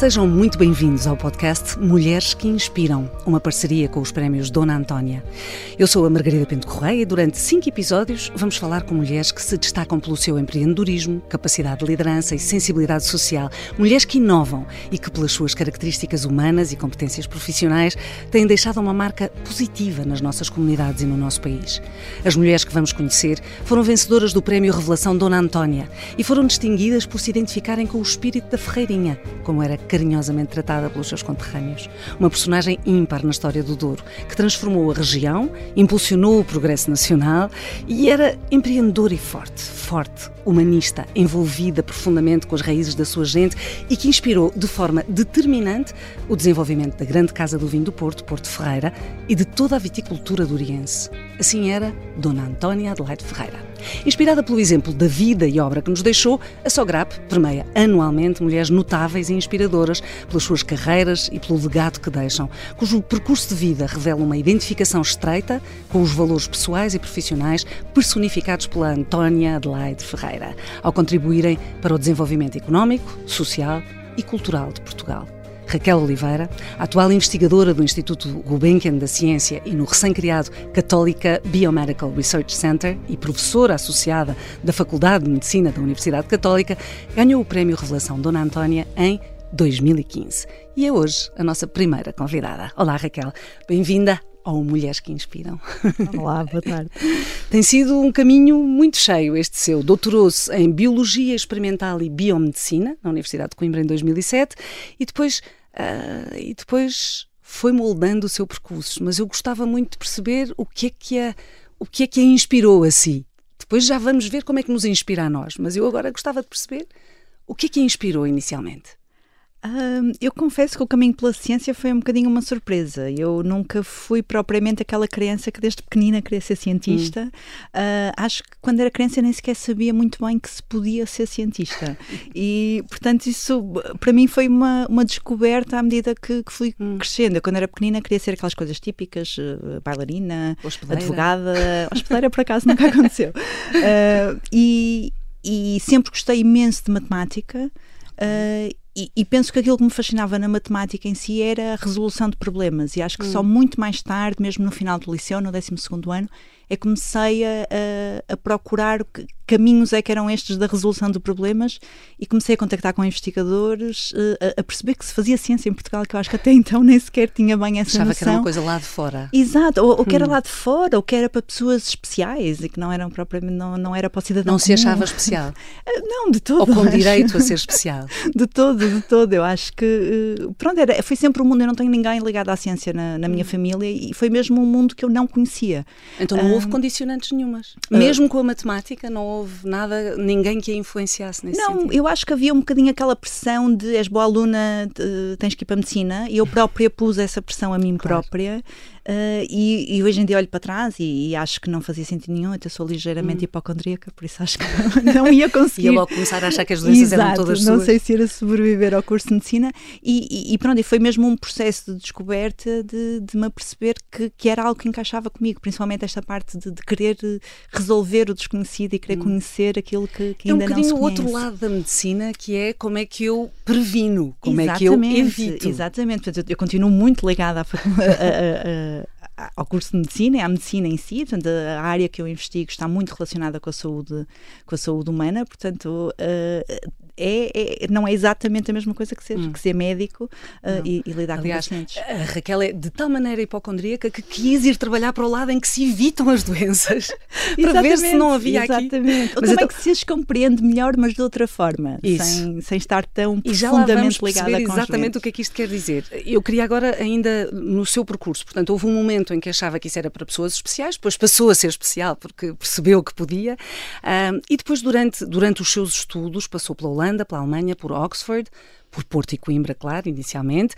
Sejam muito bem-vindos ao podcast Mulheres que Inspiram, uma parceria com os prémios Dona Antónia. Eu sou a Margarida Pinto Correia e durante cinco episódios vamos falar com mulheres que se destacam pelo seu empreendedorismo, capacidade de liderança e sensibilidade social, mulheres que inovam e que, pelas suas características humanas e competências profissionais, têm deixado uma marca positiva nas nossas comunidades e no nosso país. As mulheres que vamos conhecer foram vencedoras do Prémio Revelação Dona Antónia e foram distinguidas por se identificarem com o espírito da Ferreirinha, como era carinhosamente tratada pelos seus conterrâneos. Uma personagem ímpar na história do Douro, que transformou a região, impulsionou o progresso nacional e era empreendedora e forte, forte, humanista, envolvida profundamente com as raízes da sua gente e que inspirou de forma determinante o desenvolvimento da grande Casa do Vinho do Porto, Porto Ferreira, e de toda a viticultura duriense. Assim era Dona Antónia Adelaide Ferreira. Inspirada pelo exemplo da vida e obra que nos deixou, a Sograp permeia anualmente mulheres notáveis e inspiradoras pelas suas carreiras e pelo legado que deixam, cujo percurso de vida revela uma identificação estreita com os valores pessoais e profissionais personificados pela Antónia Adelaide Ferreira, ao contribuírem para o desenvolvimento económico, social e cultural de Portugal. Raquel Oliveira, atual investigadora do Instituto Gulbenkian da Ciência e no recém-criado Católica Biomedical Research Center e professora associada da Faculdade de Medicina da Universidade Católica, ganhou o Prémio Revelação Dona Antónia em 2015. E é hoje a nossa primeira convidada. Olá, Raquel. Bem-vinda ao Mulheres que Inspiram. Olá, boa tarde. Tem sido um caminho muito cheio este seu. Doutorou-se em Biologia Experimental e Biomedicina na Universidade de Coimbra em 2007 e depois Uh, e depois foi moldando o seu percurso. Mas eu gostava muito de perceber o que é que a, o que é que a inspirou a si. Depois já vamos ver como é que nos inspira a nós. Mas eu agora gostava de perceber o que é que a inspirou inicialmente eu confesso que o caminho pela ciência foi um bocadinho uma surpresa. Eu nunca fui propriamente aquela criança que desde pequenina queria ser cientista. Hum. Uh, acho que quando era criança nem sequer sabia muito bem que se podia ser cientista. e, portanto, isso para mim foi uma, uma descoberta à medida que, que fui hum. crescendo. Eu, quando era pequenina, queria ser aquelas coisas típicas: uh, bailarina, hospedeira. advogada. Hospedeira, por acaso, nunca aconteceu. Uh, e, e sempre gostei imenso de matemática. Uh, e, e, penso que aquilo que me fascinava na matemática em si era a resolução de problemas. E acho que hum. só muito mais tarde, mesmo no final do liceu, no 12 ano, é que comecei a, a, a, procurar que caminhos é que eram estes da resolução de problemas e comecei a contactar com investigadores, eh, a, a, perceber que se fazia ciência em Portugal, que eu acho que até então nem sequer tinha bem essa Achava noção. que era uma coisa lá de fora. Exato, ou, ou que era hum. lá de fora, ou que era para pessoas especiais e que não eram propriamente, não, não era para o cidadão Não comum. se achava especial? Eh, não, de todo. Ou com direito a ser especial? de todo, de todo. Eu acho que, eh, pronto, era, foi sempre um mundo, eu não tenho ninguém ligado à ciência na, na minha hum. família e foi mesmo um mundo que eu não conhecia. Então não houve condições condicionantes nenhumas. Uh, Mesmo com a matemática, não houve nada, ninguém que a influenciasse nesse não, sentido. eu acho que havia um bocadinho aquela pressão de és boa aluna, tens que ir para a medicina, e eu própria pus essa pressão a mim claro. própria. Uh, e, e, hoje em dia olho para trás e, e, acho que não fazia sentido nenhum, eu sou ligeiramente hum. hipocondríaca, por isso acho que não, não ia conseguir. ia logo começar a achar que as doenças Exato, eram todas não suas. sei se ia sobreviver ao curso de medicina e, e, pronto, e foi mesmo um processo de descoberta de, de me aperceber que, que era algo que encaixava comigo, principalmente esta parte de, de querer resolver o desconhecido e querer hum. conhecer aquilo que, que ainda é um não se conhece. o outro lado da medicina que é como é que eu previno, como exatamente, é que eu evito. Exatamente, portanto, eu, eu continuo muito ligada a ao curso de medicina e à medicina em si, portanto a área que eu investigo está muito relacionada com a saúde, com a saúde humana, portanto uh, é, é, não é exatamente a mesma coisa que ser, hum. que ser médico uh, e, e, lidar Aliás, com pacientes. A Raquel é de tal maneira hipocondríaca que quis ir trabalhar para o lado em que se evitam as doenças para ver se não havia exatamente. aqui. Ou mas também então... que se as compreende melhor, mas de outra forma, sem, sem estar tão e já profundamente ligada com exatamente o que é que isto quer dizer. Eu queria agora ainda no seu percurso, portanto, houve um momento em que achava que isso era para pessoas especiais, depois passou a ser especial porque percebeu que podia, uh, e depois durante, durante os seus estudos passou pela Holanda Holanda, pela Alemanha, por Oxford, por Porto e Coimbra, claro, inicialmente,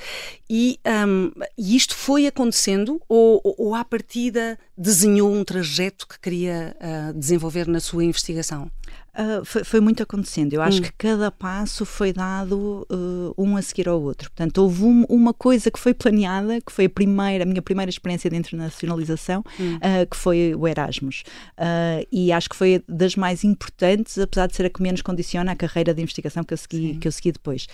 e, um, e isto foi acontecendo ou, ou, à partida desenhou um trajeto que queria uh, desenvolver na sua investigação? Uh, foi, foi, muito acontecendo. Eu acho hum. que cada passo foi dado uh, um a seguir ao outro. Portanto, houve um, uma coisa que foi planeada, que foi a primeira, a minha primeira experiência de internacionalização, hum. uh, que foi o Erasmus. e acho que foi das mais importantes, apesar de ser a que menos condiciona a carreira de investigação que eu segui, que eu segui depois.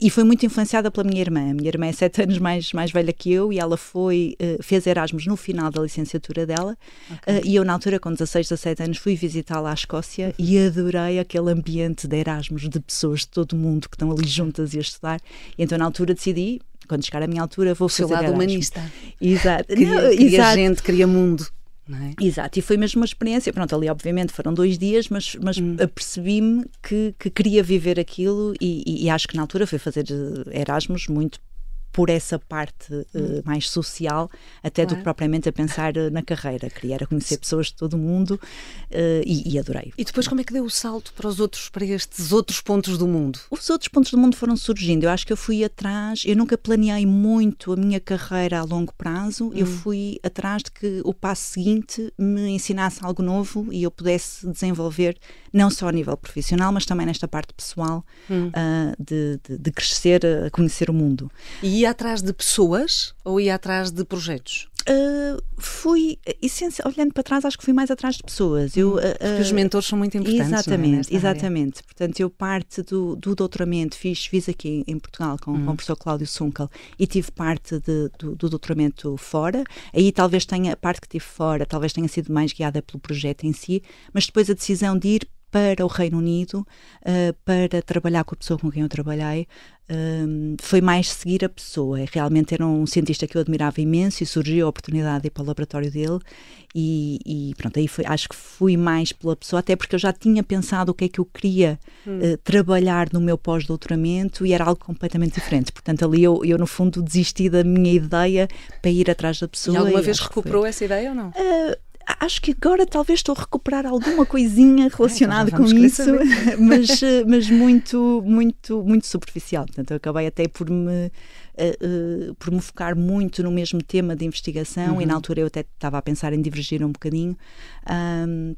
e foi muito influenciada pela minha irmã. A minha irmã é sete anos mais, mais velha que eu e ela foi, fez Erasmus no final da licenciatura dela. Okay. e eu, na altura, com 16, 17 anos, fui visitá-la à Escócia e adorei adorei aquele ambiente de Erasmus, de pessoas de todo o mundo que estão ali juntas e a estudar. E então, na altura, decidi, quando chegar a minha altura, vou o fazer. O lado Erasmus. humanista. Exato. Queria, Não, queria exato. gente, queria mundo. É? Exato, e foi mesmo uma experiência. Pronto, ali obviamente foram dois dias, mas, mas hum. apercebi-me que, que queria viver aquilo e, e, e, acho que na altura foi fazer Erasmus muito por essa parte uh, mais social, até claro. do que propriamente a pensar uh, na carreira. Queria era conhecer pessoas de todo o mundo uh, e, e, adorei. E depois como é que deu o salto para os outros, para estes outros pontos do mundo? Os outros pontos do mundo foram surgindo. Eu acho que eu fui atrás, eu nunca planeei muito a minha carreira a longo prazo, hum. eu fui atrás de que o passo seguinte me ensinasse algo novo e eu pudesse desenvolver não só a nível profissional, mas também nesta parte pessoal hum. de, de, de, crescer, a conhecer o mundo. E ia atrás de pessoas ou ia atrás de projetos? Uh, fui, essencial, olhando para trás, acho que fui mais atrás de pessoas. Eu, uh, Porque os mentores são muito importantes. Exatamente, é? exatamente. Área. Portanto, eu parte do, do doutoramento, fiz, fiz aqui em Portugal com, hum. com o professor Cláudio Sunkel e tive parte de, do, do, doutoramento fora. Aí talvez tenha, a parte que tive fora, talvez tenha sido mais guiada pelo projeto em si, mas depois a decisão de ir para o Reino Unido uh, para trabalhar com a pessoa com quem eu trabalhei. Um, foi mais seguir a pessoa. Realmente era um cientista que eu admirava imenso e surgiu a oportunidade de ir para o laboratório dele. E, e pronto, aí foi, acho que fui mais pela pessoa, até porque eu já tinha pensado o que é que eu queria hum. uh, trabalhar no meu pós-doutoramento e era algo completamente diferente. Portanto, ali eu, eu, no fundo, desisti da minha ideia para ir atrás da pessoa. E alguma e vez recuperou foi... essa ideia ou não? Uh, acho que agora talvez estou a recuperar alguma coisinha relacionada com isso, mas, eh, mas muito, muito, muito superficial. Portanto, eu acabei até por me, uh, uh, por me focar muito no mesmo tema de investigação uhum. e na altura eu até estava a pensar em divergir um bocadinho. Um,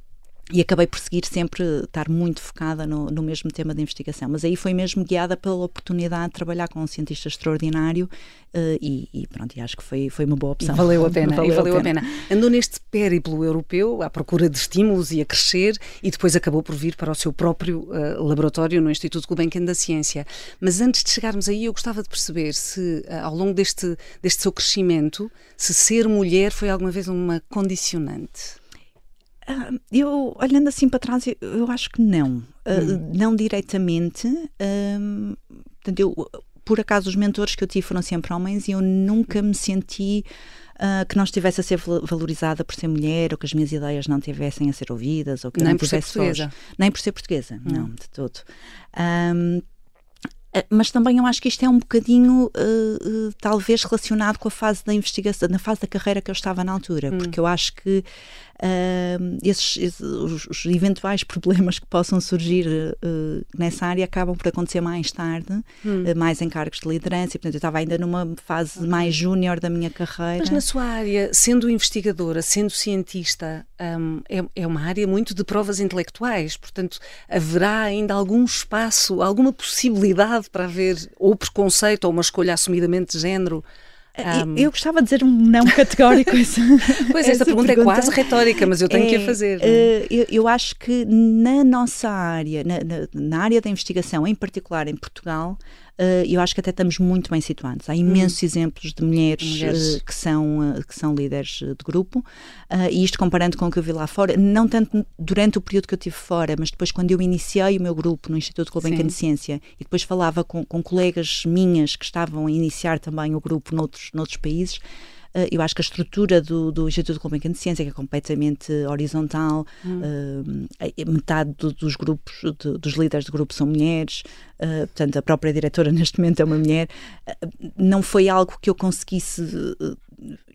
e acabei por seguir sempre estar muito focada no, no, mesmo tema de investigação. Mas aí foi mesmo guiada pela oportunidade de trabalhar com um cientista extraordinário uh, e, e, pronto, e acho que foi, foi uma boa opção. E valeu a pena, valeu, valeu a, pena. a pena. Andou neste périplo europeu à procura de estímulos e a crescer e depois acabou por vir para o seu próprio uh, laboratório no Instituto Gulbenkian da Ciência. Mas antes de chegarmos aí, eu gostava de perceber se uh, ao longo deste, deste seu crescimento, se ser mulher foi alguma vez uma condicionante. Uh, eu, olhando assim para trás, eu, eu acho que não. Uh, hum. Não diretamente. Uh, portanto, eu, por acaso, os mentores que eu tive foram sempre homens e eu nunca me senti uh, que não estivesse a ser valorizada por ser mulher ou que as minhas ideias não tivessem a ser ouvidas ou que Nem não por ser portuguesa. Voz. Nem por ser portuguesa, hum. não, de todo. Um, mas também eu acho que isto é um bocadinho, uh, uh, talvez, relacionado com a fase da investigação, na fase da carreira que eu estava na altura, hum. porque eu acho que uh, esses, esses os, os, eventuais problemas que possam surgir uh, nessa área acabam por acontecer mais tarde, hum. uh, mais em cargos de liderança, e, portanto eu estava ainda numa fase okay. mais júnior da minha carreira. Mas na sua área, sendo investigadora, sendo cientista, um, é, é uma área muito de provas intelectuais, portanto haverá ainda algum espaço, alguma possibilidade para haver ou preconceito ou uma escolha assumidamente de género um... Eu gostava de dizer um não categórico. Pois, essa, pergunta, pergunta, é quase retórica, mas eu tenho é, que a é, fazer. Uh, eu, eu, acho que na nossa área, na, na, na, área da investigação, em particular em Portugal, uh, eu acho que até estamos muito bem situados. Há imensos hum. exemplos de mulheres, mulheres. Uh, que, são, uh, que são líderes de grupo, e isto comparando com o que eu vi lá fora, não tanto durante o período que eu tive fora, mas depois quando eu iniciei o meu grupo no Instituto Gulbenkian de Ciência e depois falava com, com colegas minhas que estavam a iniciar também o grupo noutros, noutros países, eu acho que a estrutura do, do Instituto Gulbenkian de Ciência, que é completamente horizontal, hum. metade do, dos grupos, de, dos líderes de grupo são mulheres, uh, portanto, a própria diretora neste momento é uma mulher, não foi algo que eu conseguisse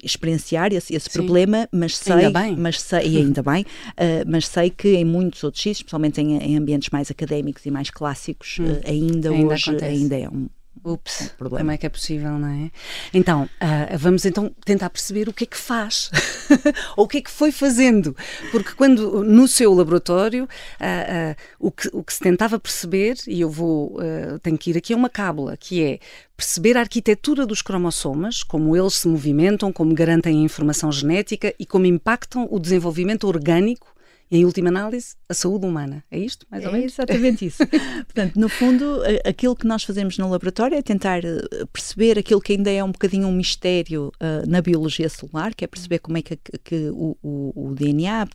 experienciar esse, esse problema, mas sei, mas sei e ainda bem, uh, mas sei que em muitos outros sítios, especialmente em, em ambientes mais académicos e mais clássicos, hum. uh, ainda, ainda, hoje acontece. ainda é um, Ups, problema. como é que é possível, não é? Então, uh, vamos então tentar perceber o que é que faz, ou o que é que foi fazendo, porque quando no seu laboratório uh, uh, o, que, o que se tentava perceber, e eu vou, tenho que ir aqui a uma cábula, que é perceber a arquitetura dos cromossomas, como eles se movimentam, como garantem a informação genética e como impactam o desenvolvimento orgânico e, em última análise, a saúde humana. É isto, mais ou é menos? É exatamente isso. Portanto, no fundo, aquilo que nós fazemos no laboratório é tentar eh, perceber aquilo que ainda é um bocadinho um mistério uh, na biologia celular, que é perceber como é que, que o, o, o DNA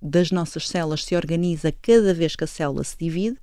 das nossas células se organiza cada vez que a célula se divide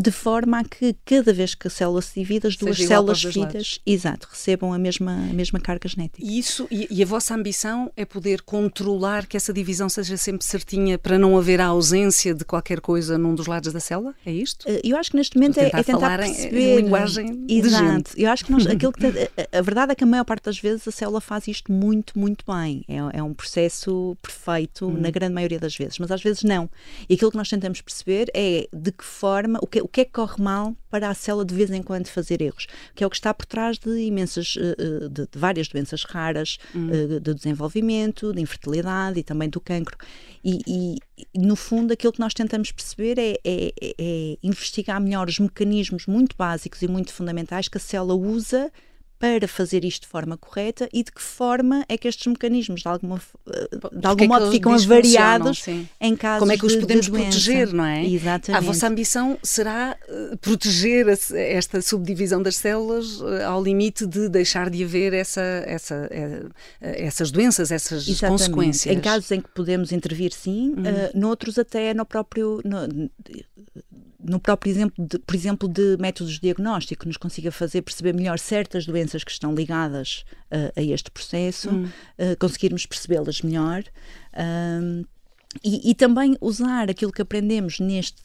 de forma a que cada vez que a célula se divide, as duas células filhas, exato, recebam a mesma, a mesma carga genética. E, isso, e, e, a vossa ambição é poder controlar que essa divisão seja sempre certinha para não haver a ausência de qualquer coisa num dos lados da célula? É isto? Uh, eu acho que neste momento é, é, tentar perceber... Em, em linguagem exato. Eu acho que nós, aquilo que, a, a, verdade é que a maior parte das vezes a célula faz isto muito, muito bem. É, é um processo perfeito hum. na grande maioria das vezes, mas às vezes não. E aquilo que nós tentamos perceber é de que forma forma, o que, o que é que corre mal para a célula de vez em quando fazer erros, que é o que está por trás de imensas, eh, eh, de, de várias doenças raras, hum. Eh, de desenvolvimento, de infertilidade e também do cancro. E, e, no fundo, aquilo que nós tentamos perceber é, é, é investigar melhor os mecanismos muito básicos e muito fundamentais que a célula usa para fazer isto de forma correta e de que forma é que estes mecanismos de, alguma, eh, de algum é modo ficam avariados em casos Como é que os podemos proteger, não é? Exatamente. A vossa ambição será uh, proteger esta subdivisão das células uh, ao limite de deixar de haver essa, essa, uh, essas doenças, essas Exatamente. consequências. Em casos em que podemos intervir, sim, uhum. noutros até no próprio... No, no próprio exemplo, de, por exemplo, de métodos de diagnóstico, nos consiga fazer perceber melhor certas doenças que estão ligadas uh, a este processo, hum. uh, conseguirmos percebê-las melhor. Um, e, e, também usar aquilo que aprendemos neste,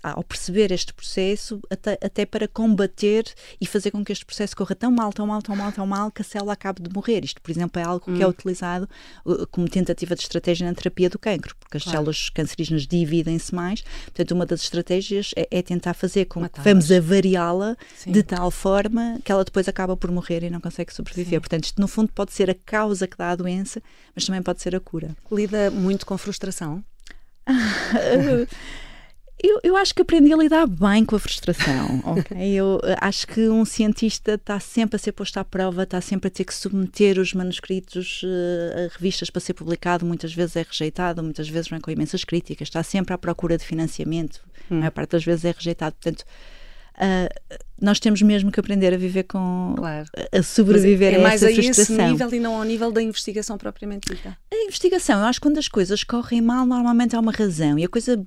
ao perceber este processo, até, até, para combater e fazer com que este processo corra tão mal, tão mal, tão mal, tão mal, que a célula acabe de morrer. Isto, por exemplo, é algo hum. que é hum. utilizado uh, como tentativa de estratégia na terapia do cancro, porque as claro. células cancerígenas dividem-se mais. Portanto, uma das estratégias é, é tentar fazer com que vamos avariá-la de tal forma que ela depois acaba por morrer e não consegue sobreviver. Sim. Portanto, isto no fundo pode ser a causa que dá a doença, mas também pode ser a cura. Lida muito com frustração frustração? Eu, eu, acho que aprendi a lidar bem com a frustração, ok? Eu eh, acho que um cientista está sempre a ser posto à prova, está sempre a ter que submeter os manuscritos uh, a revistas para ser publicado, muitas vezes é rejeitado, muitas vezes vem com imensas críticas, está sempre à procura de financiamento, hum. a maior parte das vezes é rejeitado. Portanto, uh, nós temos mesmo que aprender a viver com. Claro. a sobreviver Mas é a essa frustração. a esse nível e não ao nível da investigação propriamente dita. A investigação, eu acho que quando as coisas correm mal, normalmente há uma razão. E a coisa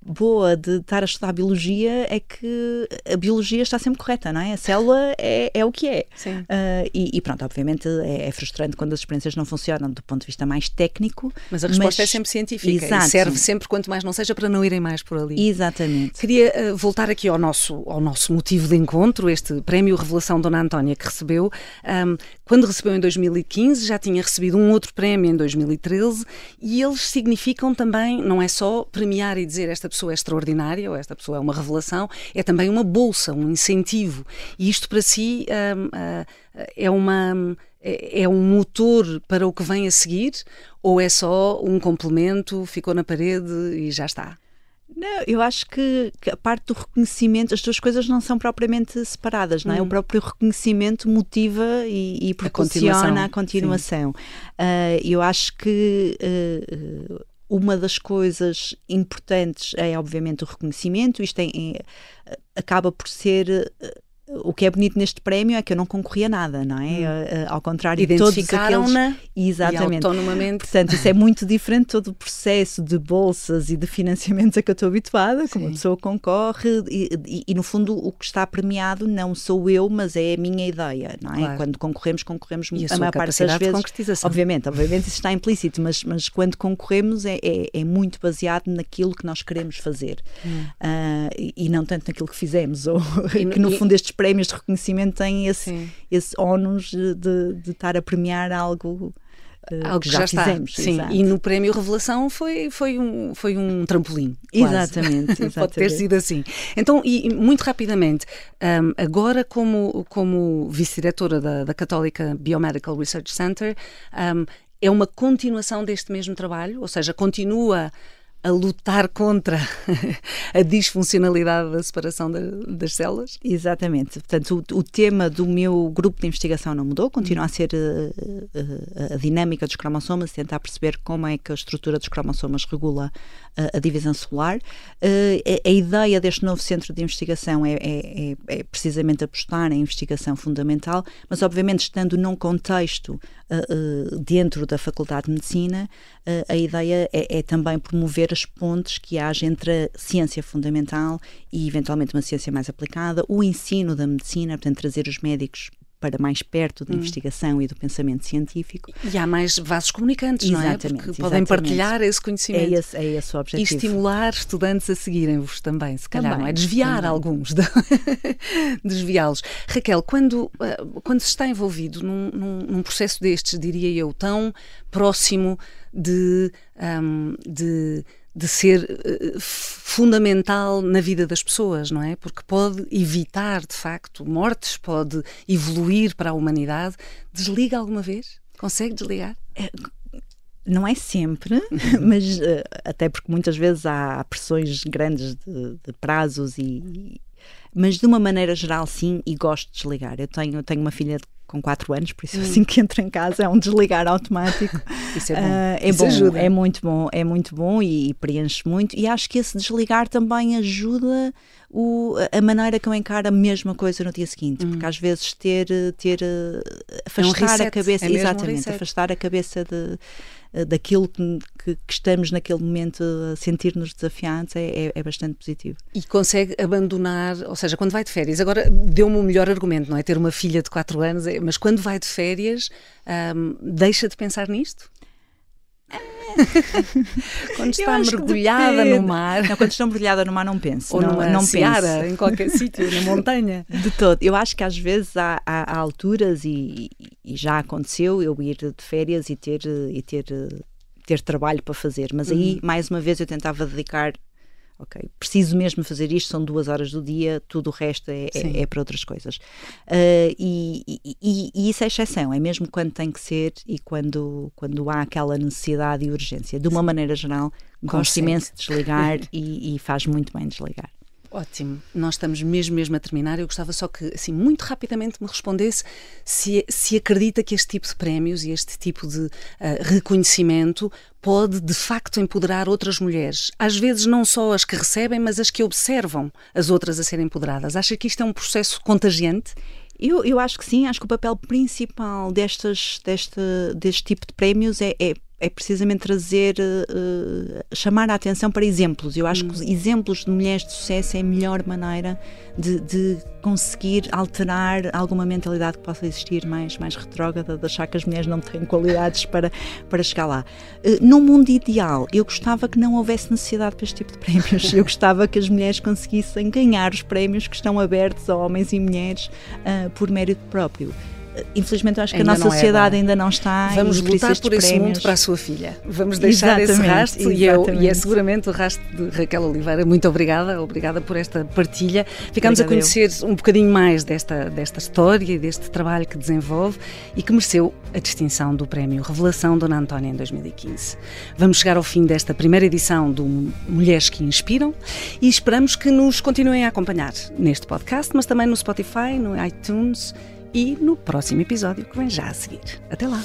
boa de estar a estudar biologia é que a biologia está sempre correta, não é? A célula é, é o que é. Sim. Uh, e, e, pronto, obviamente é, é, frustrante quando as experiências não funcionam do ponto de vista mais técnico. Mas a resposta mas... é sempre científica. Exato. E serve sempre, quanto mais não seja, para não irem mais por ali. Exatamente. Queria uh, voltar aqui ao nosso, ao nosso motivo de encontro, este prémio Revelação Dona Antónia que recebeu. Um, quando recebeu em 2015, já tinha recebido um outro prémio em 2013 e eles significam também, não é só premiar e dizer esta pessoa é extraordinária ou esta pessoa é uma revelação, é também uma bolsa, um incentivo. E isto para si um, uh, é uma é, é um motor para o que vem a seguir ou é só um complemento, ficou na parede e já está? Não, eu acho que, que, a parte do reconhecimento, as duas coisas não são propriamente separadas, não é? O hum. próprio reconhecimento motiva e, e proporciona a continuação. Uh, eu acho que uh, uma das coisas importantes é, obviamente, o reconhecimento. Isto é, é, acaba por ser o que é bonito neste prémio é que eu não concorri a nada, não é? Hum. Uh, ao contrário de todos aqueles. Exatamente. E autonomamente. Portanto, isso é muito diferente todo o processo de bolsas e de financiamentos a que eu estou habituada, como a pessoa concorre, e, e, e, no fundo o que está premiado não sou eu, mas é a minha ideia, não é? Claro. Quando concorremos, concorremos e a, a maior parte das vezes. Obviamente, obviamente isso está implícito, mas, mas quando concorremos é, é, é muito baseado naquilo que nós queremos fazer hum. uh, e, e, não tanto naquilo que fizemos, ou que no fundo estes prémios de reconhecimento têm esse, esse ónus de, de estar a premiar algo uh, Algo que já, já fizemos. Sim, exato. e no prémio Revelação foi, foi, um, foi um trampolim. Exatamente, exatamente. Pode ter sido assim. Então, e muito rapidamente, um, agora como, como vice-diretora da, da Católica Biomedical Research Center, um, é uma continuação deste mesmo trabalho, ou seja, continua a lutar contra a disfuncionalidade da separação das células? Exatamente. Portanto, o, o, tema do meu grupo de investigação não mudou, continua a ser uh, uh, a dinâmica dos cromossomas, tentar perceber como é que a estrutura dos cromossomas regula uh, a divisão celular. A, a, ideia deste novo centro de investigação é, é, é, é, precisamente apostar em investigação fundamental, mas obviamente estando num contexto dentro da Faculdade de Medicina, a ideia é, é também promover as pontes que haja entre a ciência fundamental e, eventualmente, uma ciência mais aplicada, o ensino da medicina, portanto, trazer os médicos para mais perto da hum. investigação e do pensamento científico. E há mais vasos comunicantes, exatamente, não é? Porque exatamente. podem partilhar esse conhecimento. É esse, é esse o objetivo. E estimular estudantes a seguirem-vos também, se calhar, também, não é? Desviar também. alguns, de... desviá-los. Raquel, quando, eh, quando se está envolvido num, num, num processo destes, diria eu, tão próximo de, um, de de ser uh, fundamental na vida das pessoas, não é? Porque pode evitar, de facto, mortes, pode evoluir para a humanidade. Desliga alguma vez? Consegue desligar? É, não é sempre, mas uh, até porque muitas vezes há pressões grandes de, de prazos e, mas de uma maneira geral sim e gosto de desligar. Eu tenho, tenho uma filha de com 4 anos, por isso hum. assim que entra em casa é um desligar automático. Isso é bom. Uh, é isso bom, ajuda. é muito bom, é muito bom e, e, preenche muito. E acho que esse desligar também ajuda o, a maneira que eu encaro a mesma coisa no dia seguinte, hum. porque às vezes ter, ter afastar é um a cabeça, é exatamente, um afastar a cabeça de eh, daquilo que, que, que, estamos naquele momento a sentir-nos desafiados é, é, é, bastante positivo. E consegue abandonar, ou seja, quando vai de férias, agora deu-me o um melhor argumento, não é? Ter uma filha de 4 anos, é, mas quando vai de férias, deixa de pensar nisto? Quando está mergulhada no mar. Não, quando está mergulhada no mar não penso. Ou não, numa não seara, penso. em qualquer sítio, na montanha. De todo. Eu acho que às vezes há, há, há alturas, e, e, já aconteceu, eu ir de férias e ter, e ter, ter trabalho para fazer. Mas aí, uhum. mais uma vez, eu tentava dedicar ok, preciso mesmo fazer isto, são duas horas do dia, tudo o resto é, é, é para outras coisas. Uh, e, e, e, isso é exceção, é mesmo quando tem que ser e quando, quando há aquela necessidade e urgência. De uma maneira geral, gosto imenso de desligar e, e faz muito bem desligar. Ótimo. Nós estamos mesmo, mesmo a terminar. Eu gostava só que, assim, muito rapidamente me respondesse se, se acredita que este tipo de prémios e este tipo de uh, reconhecimento pode, de facto, empoderar outras mulheres. Às vezes, não só as que recebem, mas as que observam as outras a serem empoderadas. Acha que isto é um processo contagiante? Eu, eu acho que sim, acho que o papel principal destas, deste, deste tipo de prémios é, é é precisamente trazer, uh, chamar a atenção para exemplos. Eu acho hum. que exemplos de mulheres de sucesso é a melhor maneira de, de, conseguir alterar alguma mentalidade que possa existir mais, mais retrógrada, de achar que as mulheres não têm qualidades para, para chegar lá. Uh, num mundo ideal, eu gostava que não houvesse necessidade para este tipo de prémios. Eu gostava que as mulheres conseguissem ganhar os prémios que estão abertos a homens e mulheres uh, por mérito próprio infelizmente, eu acho que ainda a nossa é sociedade é ainda não está. Vamos lutar por esse mundo para a sua filha. Vamos deixar exatamente, esse rastro e, eu, e é seguramente o rastro de Raquel Oliveira. Muito obrigada, obrigada por esta partilha. Ficamos Obrigada a conhecer eu. um bocadinho mais desta, desta história e deste trabalho que desenvolve e que mereceu a distinção do Prémio Revelação Dona Antónia em 2015. Vamos chegar ao fim desta primeira edição do Mulheres que Inspiram e esperamos que nos continuem a acompanhar neste podcast, mas também no Spotify, no iTunes e no próximo episódio que vem já a seguir. Até lá!